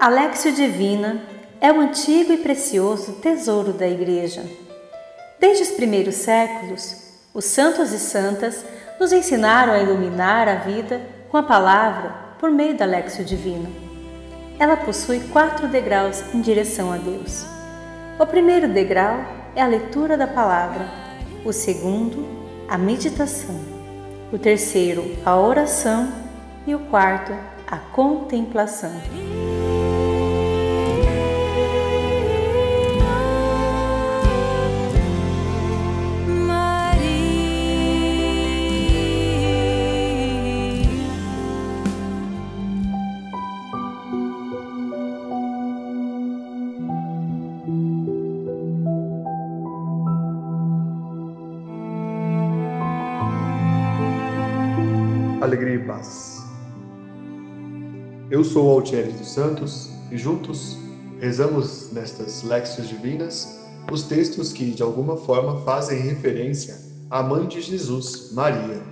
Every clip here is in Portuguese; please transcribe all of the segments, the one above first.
Alexio Divina é um antigo e precioso tesouro da Igreja. Desde os primeiros séculos, os santos e santas nos ensinaram a iluminar a vida com a palavra por meio da Alexio Divina. Ela possui quatro degraus em direção a Deus. O primeiro degrau é a leitura da palavra, o segundo, a meditação, o terceiro, a oração e o quarto, a contemplação. Alegria e paz. Eu sou Altieri dos Santos e juntos rezamos nestas Léxios Divinas os textos que, de alguma forma, fazem referência à mãe de Jesus, Maria.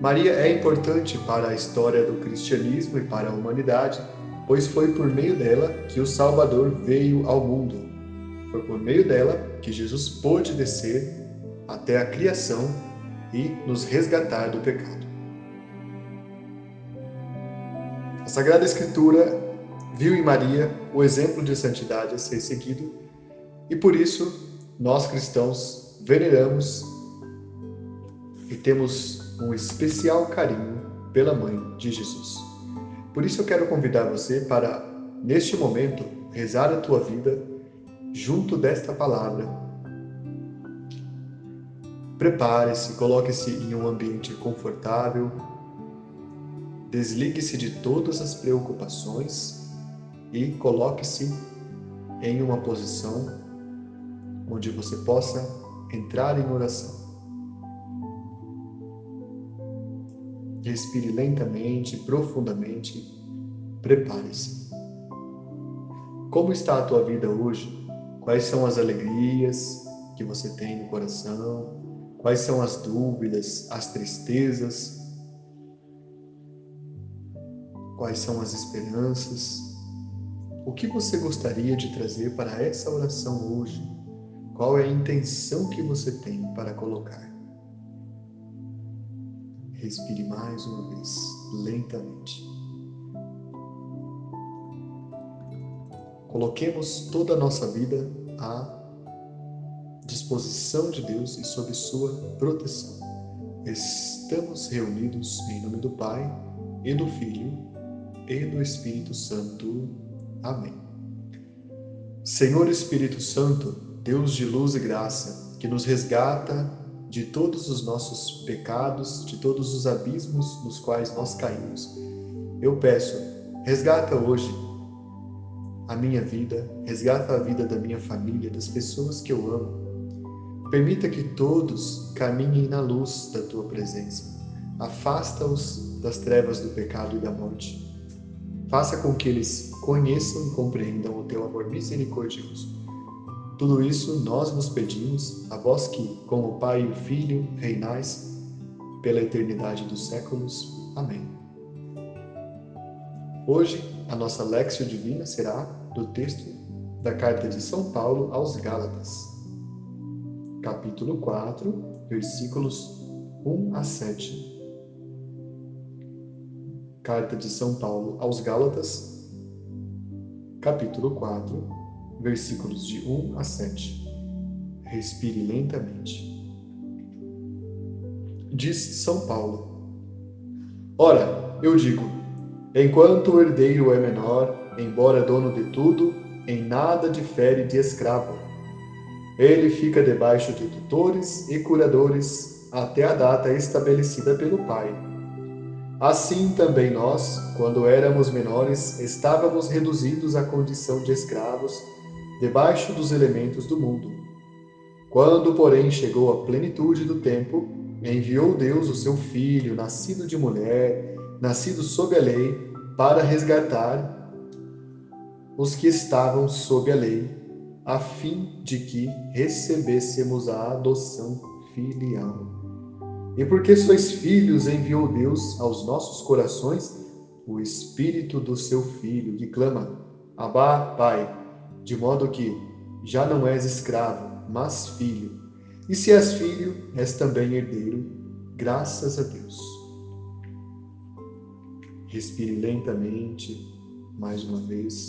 Maria é importante para a história do cristianismo e para a humanidade, pois foi por meio dela que o Salvador veio ao mundo. Foi por meio dela que Jesus pôde descer até a criação e nos resgatar do pecado. A Sagrada Escritura viu em Maria o exemplo de santidade a ser seguido e por isso nós cristãos veneramos e temos um especial carinho pela mãe de Jesus. Por isso eu quero convidar você para, neste momento, rezar a tua vida junto desta palavra Prepare-se, coloque-se em um ambiente confortável, desligue-se de todas as preocupações e coloque-se em uma posição onde você possa entrar em oração. Respire lentamente, profundamente, prepare-se. Como está a tua vida hoje? Quais são as alegrias que você tem no coração? Quais são as dúvidas, as tristezas? Quais são as esperanças? O que você gostaria de trazer para essa oração hoje? Qual é a intenção que você tem para colocar? Respire mais uma vez, lentamente. Coloquemos toda a nossa vida a disposição de Deus e sob sua proteção. Estamos reunidos em nome do Pai e do Filho e do Espírito Santo. Amém. Senhor Espírito Santo, Deus de luz e graça, que nos resgata de todos os nossos pecados, de todos os abismos nos quais nós caímos, eu peço, resgata hoje a minha vida, resgata a vida da minha família, das pessoas que eu amo, Permita que todos caminhem na luz da tua presença. Afasta-os das trevas do pecado e da morte. Faça com que eles conheçam e compreendam o teu amor misericordioso. Tudo isso nós vos pedimos, a vós que, como o Pai e o Filho, reinais pela eternidade dos séculos. Amém. Hoje, a nossa Lexio Divina será do texto da carta de São Paulo aos Gálatas capítulo 4, versículos 1 a 7. Carta de São Paulo aos Gálatas, capítulo 4, versículos de 1 a 7. Respire lentamente. Diz São Paulo: Ora, eu digo, enquanto o herdeiro é menor, embora dono de tudo, em nada difere de escravo ele fica debaixo de tutores e curadores até a data estabelecida pelo Pai. Assim também nós, quando éramos menores, estávamos reduzidos à condição de escravos, debaixo dos elementos do mundo. Quando, porém, chegou a plenitude do tempo, enviou Deus o seu Filho, nascido de mulher, nascido sob a lei, para resgatar os que estavam sob a lei a fim de que recebêssemos a adoção filial. E porque sois filhos, enviou Deus aos nossos corações o espírito do seu filho, que clama: Abá, Pai, de modo que já não és escravo, mas filho. E se és filho, és também herdeiro, graças a Deus. Respire lentamente, mais uma vez.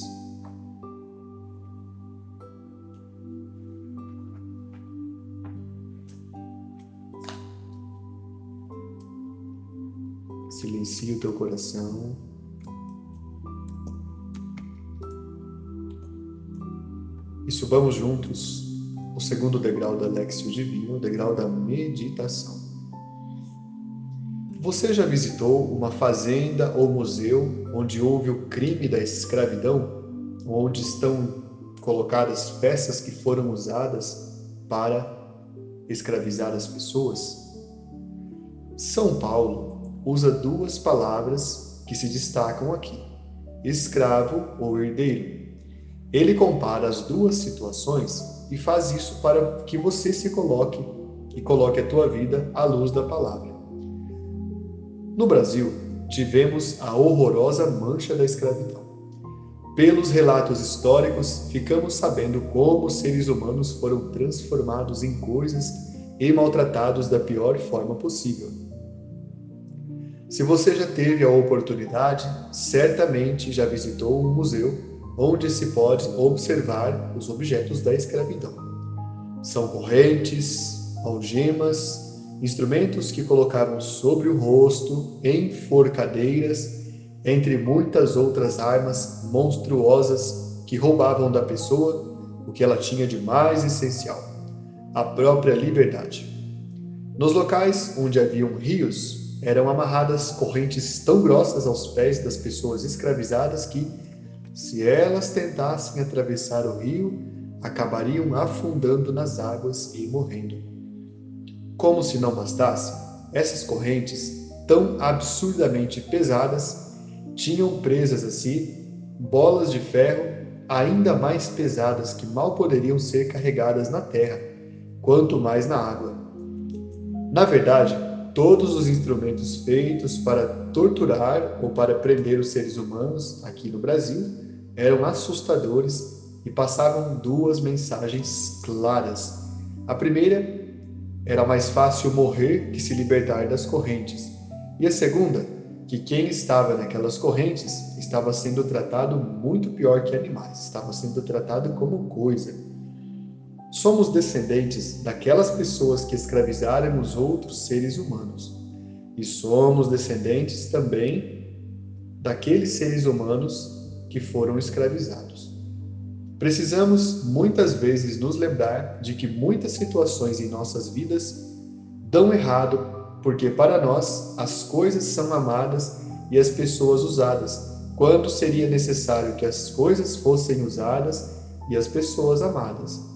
Silencie o teu coração. E subamos juntos o segundo degrau da Lexio Divina, o degrau da meditação. Você já visitou uma fazenda ou museu onde houve o crime da escravidão, onde estão colocadas peças que foram usadas para escravizar as pessoas? São Paulo usa duas palavras que se destacam aqui: escravo ou herdeiro. Ele compara as duas situações e faz isso para que você se coloque e coloque a tua vida à luz da palavra. No Brasil, tivemos a horrorosa mancha da escravidão. Pelos relatos históricos, ficamos sabendo como os seres humanos foram transformados em coisas e maltratados da pior forma possível se você já teve a oportunidade, certamente já visitou um museu onde se pode observar os objetos da escravidão. São correntes, algemas, instrumentos que colocavam sobre o rosto, enforcadeiras, entre muitas outras armas monstruosas que roubavam da pessoa o que ela tinha de mais essencial: a própria liberdade. Nos locais onde haviam rios, eram amarradas correntes tão grossas aos pés das pessoas escravizadas que, se elas tentassem atravessar o rio, acabariam afundando nas águas e morrendo. Como se não bastasse, essas correntes, tão absurdamente pesadas, tinham presas a si bolas de ferro ainda mais pesadas que mal poderiam ser carregadas na terra, quanto mais na água. Na verdade, todos os instrumentos feitos para torturar ou para prender os seres humanos aqui no Brasil eram assustadores e passavam duas mensagens claras. A primeira era mais fácil morrer que se libertar das correntes. E a segunda, que quem estava naquelas correntes estava sendo tratado muito pior que animais, estava sendo tratado como coisa. Somos descendentes daquelas pessoas que escravizaram os outros seres humanos. E somos descendentes também daqueles seres humanos que foram escravizados. Precisamos muitas vezes nos lembrar de que muitas situações em nossas vidas dão errado porque para nós as coisas são amadas e as pessoas usadas, quando seria necessário que as coisas fossem usadas e as pessoas amadas.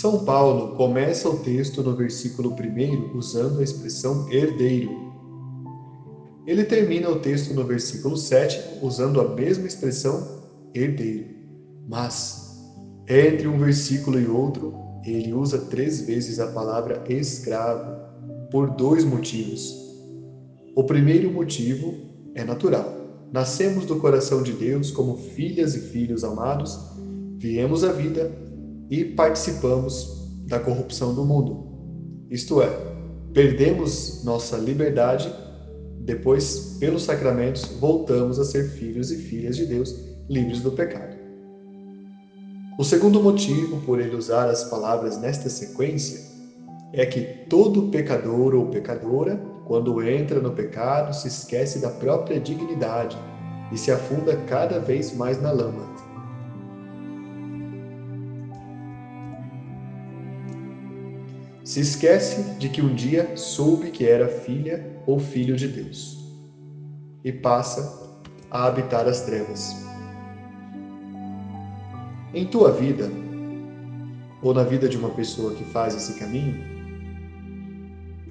São Paulo começa o texto no versículo 1 usando a expressão herdeiro. Ele termina o texto no versículo 7 usando a mesma expressão herdeiro. Mas, entre um versículo e outro, ele usa três vezes a palavra escravo, por dois motivos. O primeiro motivo é natural. Nascemos do coração de Deus como filhas e filhos amados, viemos à vida e participamos da corrupção do mundo. Isto é, perdemos nossa liberdade, depois, pelos sacramentos, voltamos a ser filhos e filhas de Deus, livres do pecado. O segundo motivo por ele usar as palavras nesta sequência é que todo pecador ou pecadora, quando entra no pecado, se esquece da própria dignidade e se afunda cada vez mais na lama. Se esquece de que um dia soube que era filha ou filho de Deus e passa a habitar as trevas. Em tua vida, ou na vida de uma pessoa que faz esse caminho,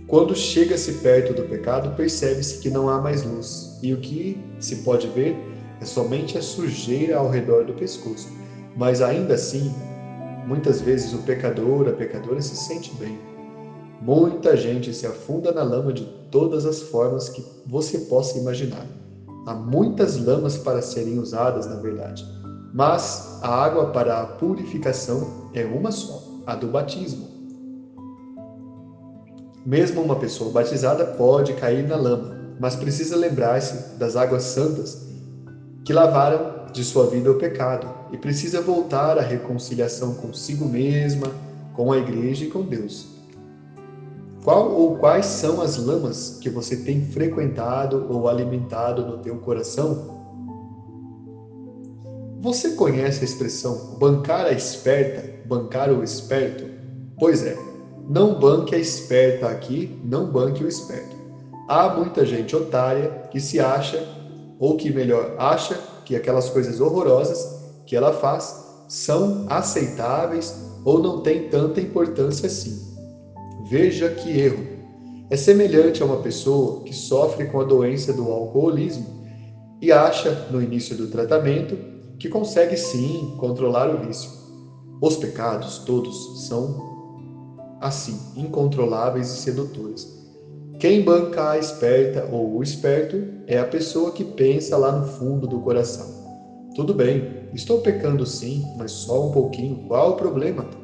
quando chega-se perto do pecado, percebe-se que não há mais luz, e o que se pode ver é somente a sujeira ao redor do pescoço. Mas ainda assim, muitas vezes o pecador, a pecadora se sente bem Muita gente se afunda na lama de todas as formas que você possa imaginar. Há muitas lamas para serem usadas, na verdade, mas a água para a purificação é uma só, a do batismo. Mesmo uma pessoa batizada pode cair na lama, mas precisa lembrar-se das águas santas que lavaram de sua vida o pecado e precisa voltar à reconciliação consigo mesma, com a igreja e com Deus. Qual ou quais são as lamas que você tem frequentado ou alimentado no teu coração? Você conhece a expressão bancar a esperta, bancar o esperto? Pois é, não banque a esperta aqui, não banque o esperto. Há muita gente otária que se acha, ou que melhor, acha que aquelas coisas horrorosas que ela faz são aceitáveis ou não têm tanta importância assim. Veja que erro. É semelhante a uma pessoa que sofre com a doença do alcoolismo e acha, no início do tratamento, que consegue sim controlar o vício. Os pecados todos são assim, incontroláveis e sedutores. Quem banca a esperta ou o esperto é a pessoa que pensa lá no fundo do coração. Tudo bem, estou pecando sim, mas só um pouquinho. Qual o problema?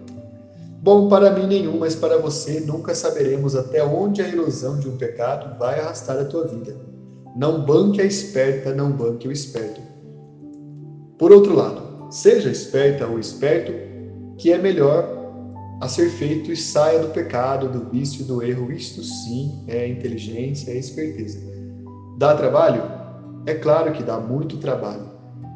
Bom, para mim nenhum, mas para você nunca saberemos até onde a ilusão de um pecado vai arrastar a tua vida. Não banque a esperta, não banque o esperto. Por outro lado, seja esperta ou esperto, que é melhor a ser feito e saia do pecado, do vício, do erro. Isto sim é inteligência, é esperteza. Dá trabalho? É claro que dá muito trabalho,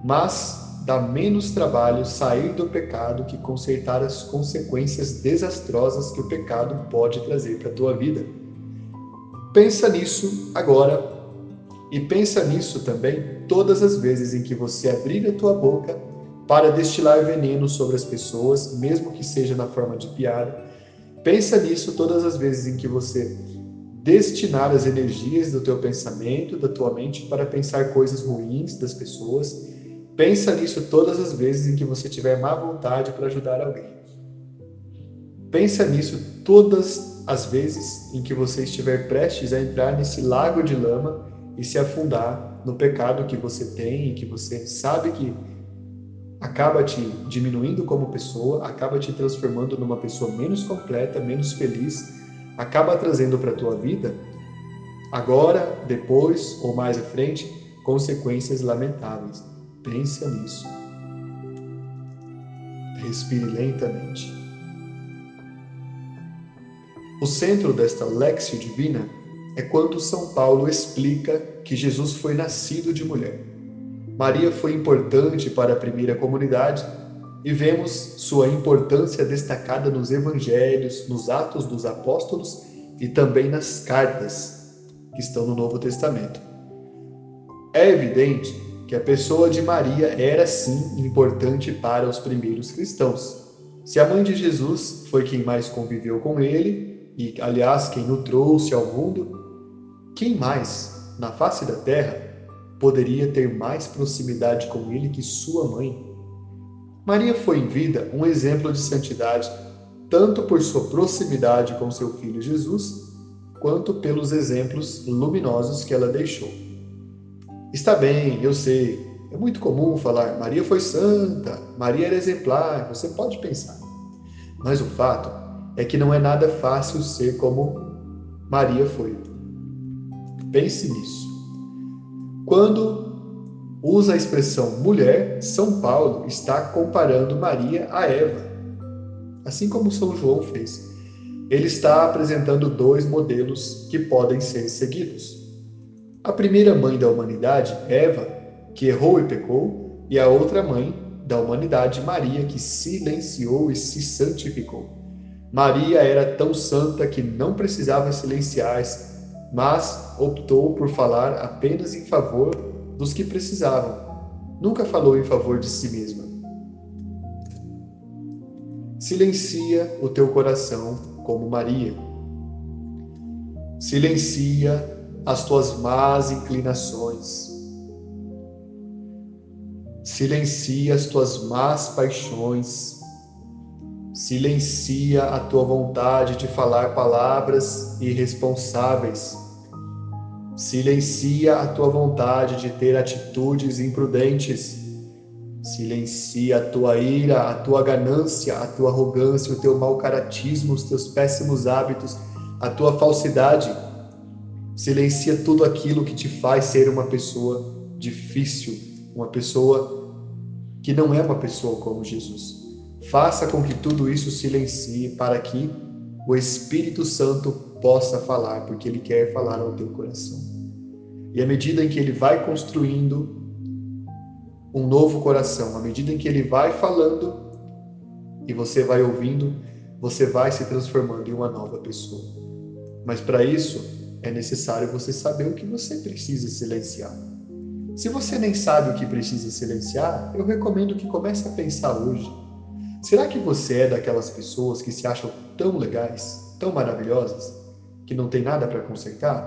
mas dá menos trabalho sair do pecado que consertar as consequências desastrosas que o pecado pode trazer para a tua vida. Pensa nisso agora e pensa nisso também todas as vezes em que você abrir a tua boca para destilar veneno sobre as pessoas, mesmo que seja na forma de piada. Pensa nisso todas as vezes em que você destinar as energias do teu pensamento, da tua mente para pensar coisas ruins das pessoas. Pensa nisso todas as vezes em que você tiver má vontade para ajudar alguém. Pensa nisso todas as vezes em que você estiver prestes a entrar nesse lago de lama e se afundar no pecado que você tem e que você sabe que acaba te diminuindo como pessoa, acaba te transformando numa pessoa menos completa, menos feliz, acaba trazendo para a tua vida, agora, depois ou mais à frente, consequências lamentáveis. Pensa nisso. Respire lentamente. O centro desta Lexio Divina é quando São Paulo explica que Jesus foi nascido de mulher. Maria foi importante para a primeira comunidade e vemos sua importância destacada nos evangelhos, nos Atos dos Apóstolos e também nas cartas que estão no Novo Testamento. É evidente que a pessoa de Maria era sim importante para os primeiros cristãos. Se a mãe de Jesus foi quem mais conviveu com ele, e aliás quem o trouxe ao mundo, quem mais na face da terra poderia ter mais proximidade com ele que sua mãe. Maria foi em vida um exemplo de santidade, tanto por sua proximidade com seu filho Jesus, quanto pelos exemplos luminosos que ela deixou. Está bem, eu sei, é muito comum falar Maria foi santa, Maria era exemplar, você pode pensar. Mas o fato é que não é nada fácil ser como Maria foi. Pense nisso. Quando usa a expressão mulher, São Paulo está comparando Maria a Eva, assim como São João fez. Ele está apresentando dois modelos que podem ser seguidos. A primeira mãe da humanidade, Eva, que errou e pecou, e a outra mãe da humanidade, Maria, que silenciou e se santificou. Maria era tão santa que não precisava silenciar-se mas optou por falar apenas em favor dos que precisavam. Nunca falou em favor de si mesma. Silencia o teu coração como Maria. Silencia as tuas más inclinações. Silencia as tuas más paixões. Silencia a tua vontade de falar palavras irresponsáveis. Silencia a tua vontade de ter atitudes imprudentes. Silencia a tua ira, a tua ganância, a tua arrogância, o teu mau caratismo, os teus péssimos hábitos, a tua falsidade. Silencia tudo aquilo que te faz ser uma pessoa difícil, uma pessoa que não é uma pessoa como Jesus. Faça com que tudo isso silencie para que o Espírito Santo possa falar, porque ele quer falar ao teu coração. E à medida em que ele vai construindo um novo coração, à medida em que ele vai falando e você vai ouvindo, você vai se transformando em uma nova pessoa. Mas para isso é necessário você saber o que você precisa silenciar. Se você nem sabe o que precisa silenciar, eu recomendo que comece a pensar hoje. Será que você é daquelas pessoas que se acham tão legais, tão maravilhosas, que não tem nada para consertar?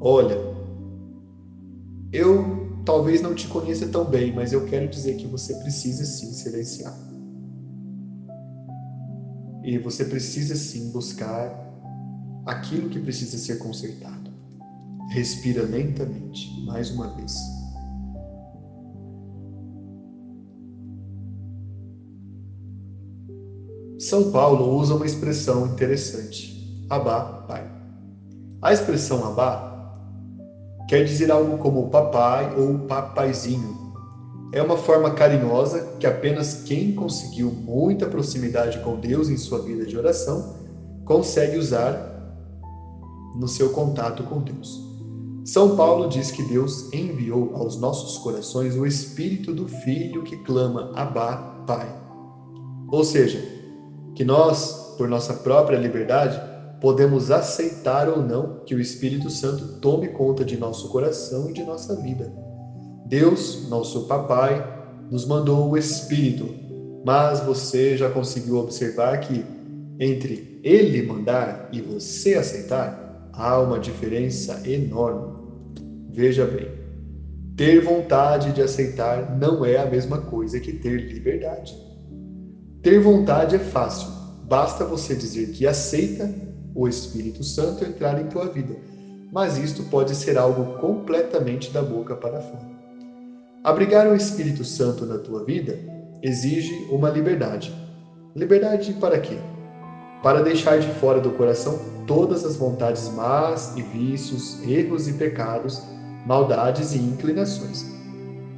Olha, eu talvez não te conheça tão bem, mas eu quero dizer que você precisa sim silenciar. E você precisa sim buscar aquilo que precisa ser consertado. Respira lentamente, mais uma vez. São Paulo usa uma expressão interessante: Abá, pai. A expressão Abá quer dizer algo como papai ou papaizinho. É uma forma carinhosa que apenas quem conseguiu muita proximidade com Deus em sua vida de oração consegue usar no seu contato com Deus. São Paulo diz que Deus enviou aos nossos corações o espírito do filho que clama Abá, Pai. Ou seja, que nós, por nossa própria liberdade, podemos aceitar ou não que o Espírito Santo tome conta de nosso coração e de nossa vida. Deus, nosso Papai, nos mandou o Espírito, mas você já conseguiu observar que entre Ele mandar e você aceitar, há uma diferença enorme. Veja bem, ter vontade de aceitar não é a mesma coisa que ter liberdade. Ter vontade é fácil, basta você dizer que aceita o Espírito Santo entrar em tua vida, mas isto pode ser algo completamente da boca para fora. Abrigar o Espírito Santo na tua vida exige uma liberdade. Liberdade para quê? Para deixar de fora do coração todas as vontades más e vícios, erros e pecados, maldades e inclinações.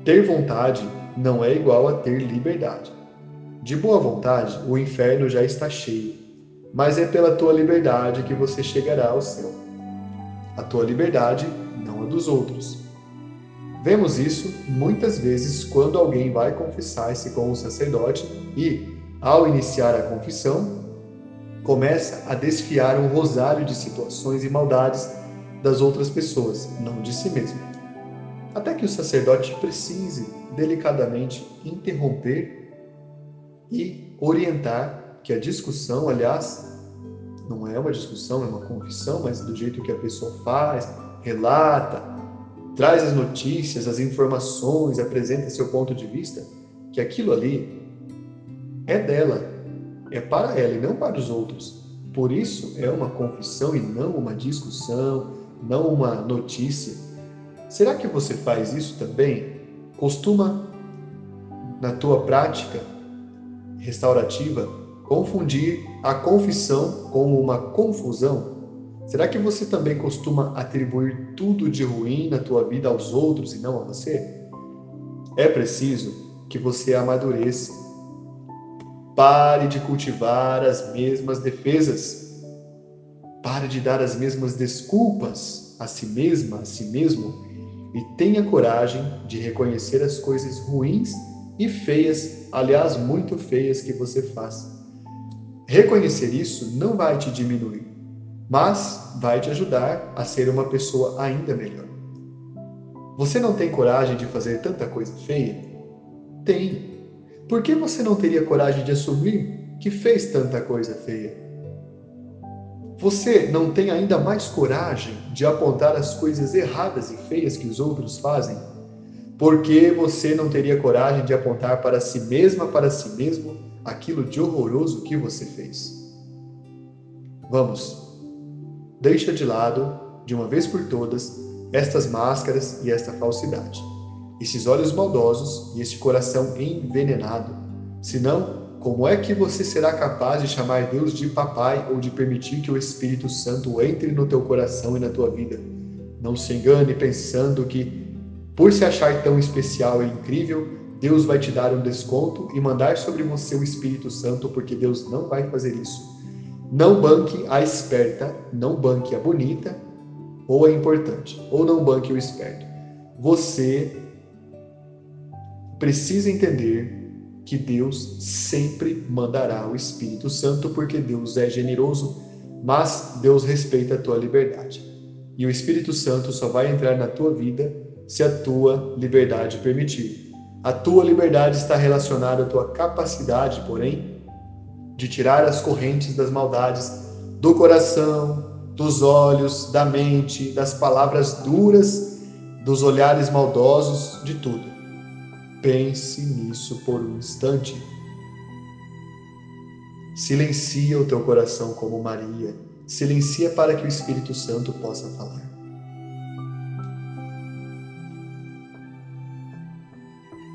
Ter vontade não é igual a ter liberdade. De boa vontade, o inferno já está cheio, mas é pela tua liberdade que você chegará ao céu. A tua liberdade, não a dos outros. Vemos isso muitas vezes quando alguém vai confessar-se com o sacerdote e, ao iniciar a confissão, começa a desfiar um rosário de situações e maldades das outras pessoas, não de si mesmo. Até que o sacerdote precise delicadamente interromper e orientar que a discussão, aliás, não é uma discussão, é uma confissão, mas do jeito que a pessoa faz, relata, traz as notícias, as informações, apresenta seu ponto de vista, que aquilo ali é dela, é para ela e não para os outros. Por isso é uma confissão e não uma discussão, não uma notícia. Será que você faz isso também? Costuma, na tua prática, restaurativa confundir a confissão com uma confusão? Será que você também costuma atribuir tudo de ruim na tua vida aos outros e não a você? É preciso que você amadureça. Pare de cultivar as mesmas defesas. Pare de dar as mesmas desculpas a si mesma, a si mesmo e tenha coragem de reconhecer as coisas ruins e feias, aliás, muito feias que você faz. Reconhecer isso não vai te diminuir, mas vai te ajudar a ser uma pessoa ainda melhor. Você não tem coragem de fazer tanta coisa feia? Tem. Por que você não teria coragem de assumir que fez tanta coisa feia? Você não tem ainda mais coragem de apontar as coisas erradas e feias que os outros fazem porque você não teria coragem de apontar para si mesma, para si mesmo, aquilo de horroroso que você fez. Vamos, deixa de lado, de uma vez por todas, estas máscaras e esta falsidade, esses olhos maldosos e este coração envenenado. Senão, como é que você será capaz de chamar Deus de papai ou de permitir que o Espírito Santo entre no teu coração e na tua vida? Não se engane pensando que, por se achar tão especial e incrível, Deus vai te dar um desconto e mandar sobre você o Espírito Santo, porque Deus não vai fazer isso. Não banque a esperta, não banque a bonita ou a importante, ou não banque o esperto. Você precisa entender que Deus sempre mandará o Espírito Santo, porque Deus é generoso, mas Deus respeita a tua liberdade. E o Espírito Santo só vai entrar na tua vida se a tua liberdade permitir. A tua liberdade está relacionada à tua capacidade, porém, de tirar as correntes das maldades do coração, dos olhos, da mente, das palavras duras, dos olhares maldosos, de tudo. Pense nisso por um instante. Silencia o teu coração como Maria Silencia para que o Espírito Santo possa falar.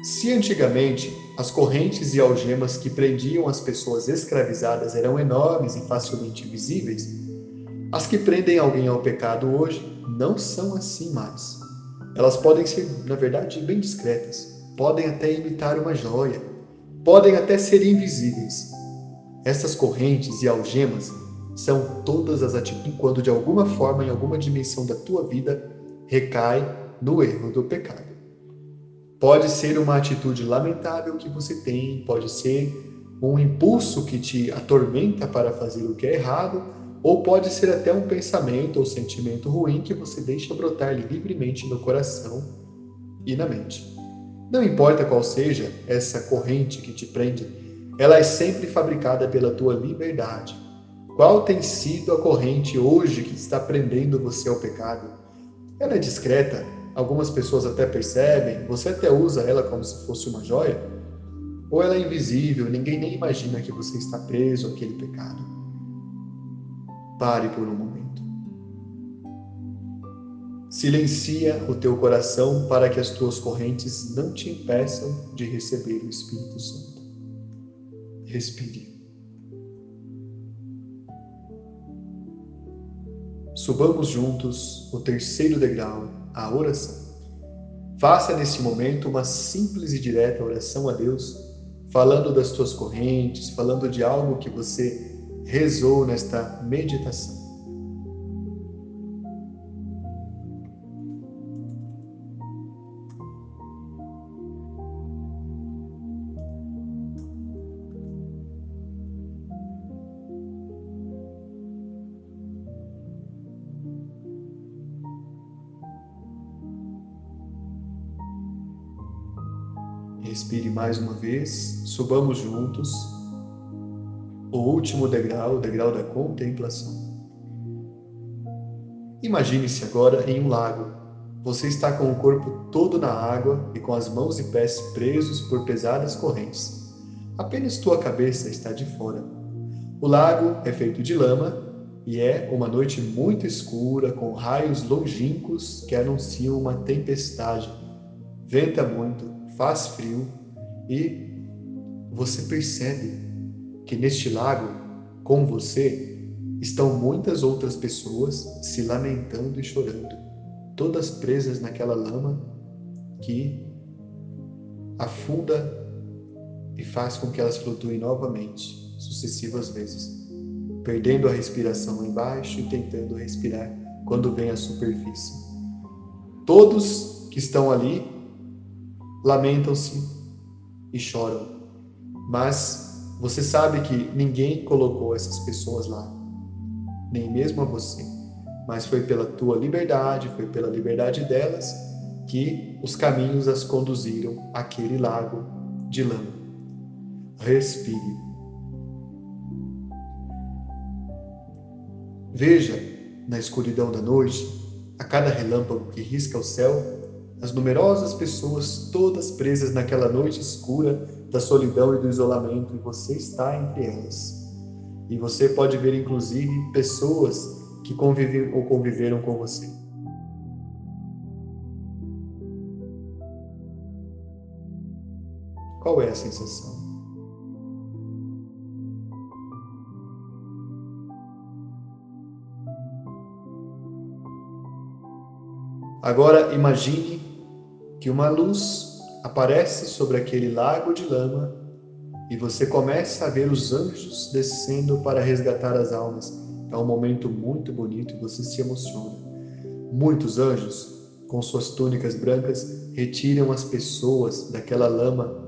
Se antigamente as correntes e algemas que prendiam as pessoas escravizadas eram enormes e facilmente visíveis, as que prendem alguém ao pecado hoje não são assim mais. Elas podem ser, na verdade, bem discretas, podem até imitar uma joia, podem até ser invisíveis. Essas correntes e algemas são todas as atitudes quando de alguma forma, em alguma dimensão da tua vida, recai no erro do pecado. Pode ser uma atitude lamentável que você tem, pode ser um impulso que te atormenta para fazer o que é errado, ou pode ser até um pensamento ou sentimento ruim que você deixa brotar livremente no coração e na mente. Não importa qual seja essa corrente que te prende, ela é sempre fabricada pela tua liberdade qual tem sido a corrente hoje que está prendendo você ao pecado? Ela é discreta, algumas pessoas até percebem, você até usa ela como se fosse uma joia? Ou ela é invisível, ninguém nem imagina que você está preso àquele pecado? Pare por um momento. Silencia o teu coração para que as tuas correntes não te impeçam de receber o Espírito Santo. Respire. Subamos juntos o terceiro degrau, a oração. Faça nesse momento uma simples e direta oração a Deus, falando das tuas correntes, falando de algo que você rezou nesta meditação. Respire mais uma vez, subamos juntos o último degrau, o degrau da contemplação. Imagine-se agora em um lago. Você está com o corpo todo na água e com as mãos e pés presos por pesadas correntes. Apenas tua cabeça está de fora. O lago é feito de lama e é uma noite muito escura com raios longínquos que anunciam uma tempestade. Venta muito, faz frio e você percebe que neste lago, com você, estão muitas outras pessoas se lamentando e chorando, todas presas naquela lama que afunda e faz com que elas flutuem novamente, sucessivas vezes, perdendo a respiração embaixo e tentando respirar quando vem à superfície. Todos que estão ali lamentam-se e choram. Mas você sabe que ninguém colocou essas pessoas lá, nem mesmo a você. Mas foi pela tua liberdade, foi pela liberdade delas que os caminhos as conduziram àquele lago de lama. Respire. Veja na escuridão da noite, a cada relâmpago que risca o céu, as numerosas pessoas, todas presas naquela noite escura da solidão e do isolamento, e você está entre elas. E você pode ver, inclusive, pessoas que convivem ou conviveram com você. Qual é a sensação? Agora imagine que uma luz aparece sobre aquele lago de lama e você começa a ver os anjos descendo para resgatar as almas. É um momento muito bonito e você se emociona. Muitos anjos, com suas túnicas brancas, retiram as pessoas daquela lama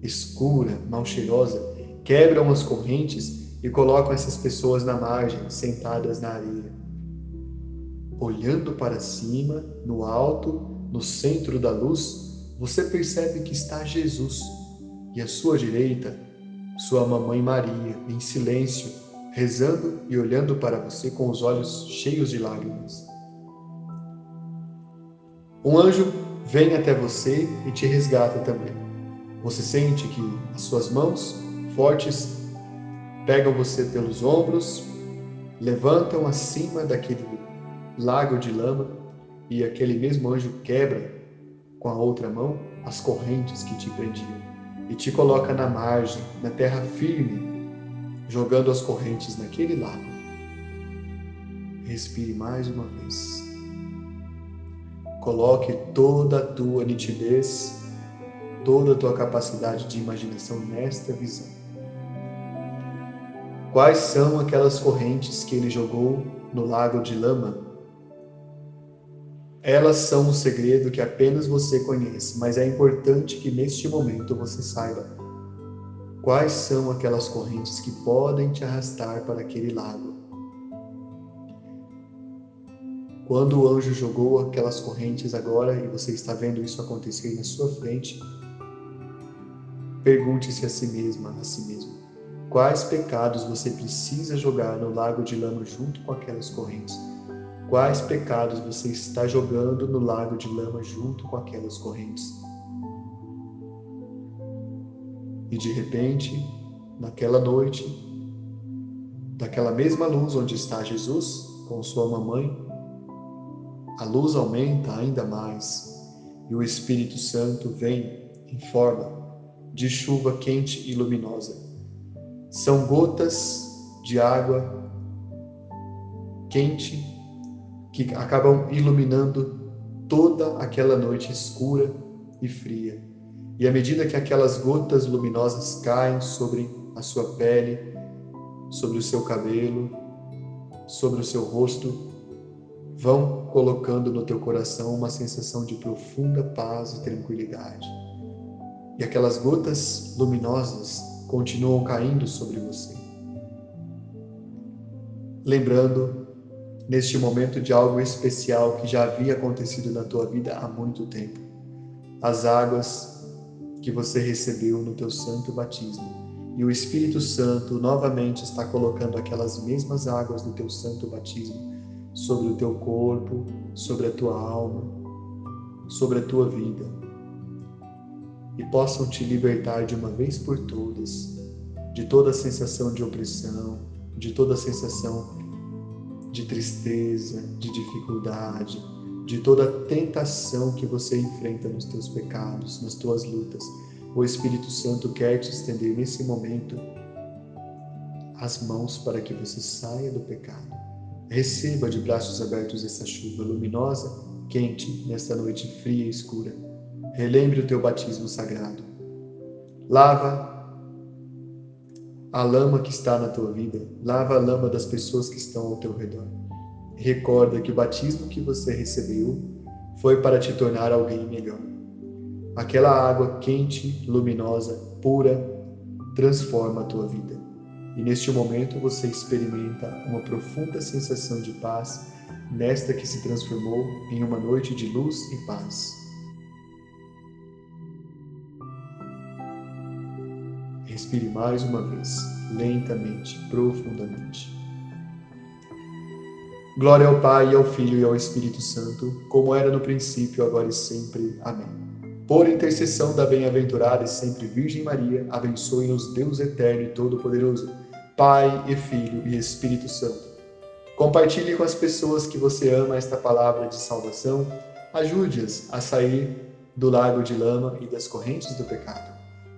escura, mal cheirosa, quebram as correntes e colocam essas pessoas na margem, sentadas na areia olhando para cima, no alto, no centro da luz, você percebe que está Jesus e à sua direita, sua mamãe Maria, em silêncio, rezando e olhando para você com os olhos cheios de lágrimas. Um anjo vem até você e te resgata também. Você sente que as suas mãos fortes pegam você pelos ombros, levantam acima daquele lago de lama, e aquele mesmo anjo quebra com a outra mão as correntes que te prendiam e te coloca na margem, na terra firme, jogando as correntes naquele lago. Respire mais uma vez. Coloque toda a tua nitidez, toda a tua capacidade de imaginação nesta visão. Quais são aquelas correntes que ele jogou no lago de lama elas são um segredo que apenas você conhece, mas é importante que neste momento você saiba quais são aquelas correntes que podem te arrastar para aquele lago. Quando o anjo jogou aquelas correntes agora e você está vendo isso acontecer na sua frente, pergunte-se a si mesma, a si mesmo, quais pecados você precisa jogar no lago de lama junto com aquelas correntes Quais pecados você está jogando no lago de lama junto com aquelas correntes? E de repente, naquela noite, daquela mesma luz onde está Jesus com sua mamãe, a luz aumenta ainda mais e o Espírito Santo vem em forma de chuva quente e luminosa. São gotas de água quente que acabam iluminando toda aquela noite escura e fria. E à medida que aquelas gotas luminosas caem sobre a sua pele, sobre o seu cabelo, sobre o seu rosto, vão colocando no teu coração uma sensação de profunda paz e tranquilidade. E aquelas gotas luminosas continuam caindo sobre você. Lembrando neste momento de algo especial que já havia acontecido na tua vida há muito tempo. As águas que você recebeu no teu santo batismo. E o Espírito Santo novamente está colocando aquelas mesmas águas do teu santo batismo sobre o teu corpo, sobre a tua alma, sobre a tua vida. E possam te libertar de uma vez por todas de toda a sensação de opressão, de toda a sensação de tristeza, de dificuldade, de toda tentação que você enfrenta nos teus pecados, nas tuas lutas. O Espírito Santo quer te estender nesse momento as mãos para que você saia do pecado. Receba de braços abertos essa chuva luminosa, quente, nesta noite fria e escura. Relembre o teu batismo sagrado. Lava a lama que está na tua vida, lava a lama das pessoas que estão ao teu redor. Recorda que o batismo que você recebeu foi para te tornar alguém melhor. Aquela água quente, luminosa, pura, transforma a tua vida. E neste momento você experimenta uma profunda sensação de paz, nesta que se transformou em uma noite de luz e paz. Respire mais uma vez, lentamente, profundamente. Glória ao Pai, ao Filho e ao Espírito Santo, como era no princípio, agora e sempre. Amém. Por intercessão da bem-aventurada e sempre Virgem Maria, abençoe-nos Deus eterno e todo-poderoso, Pai e Filho e Espírito Santo. Compartilhe com as pessoas que você ama esta palavra de salvação. Ajude-as a sair do lago de lama e das correntes do pecado.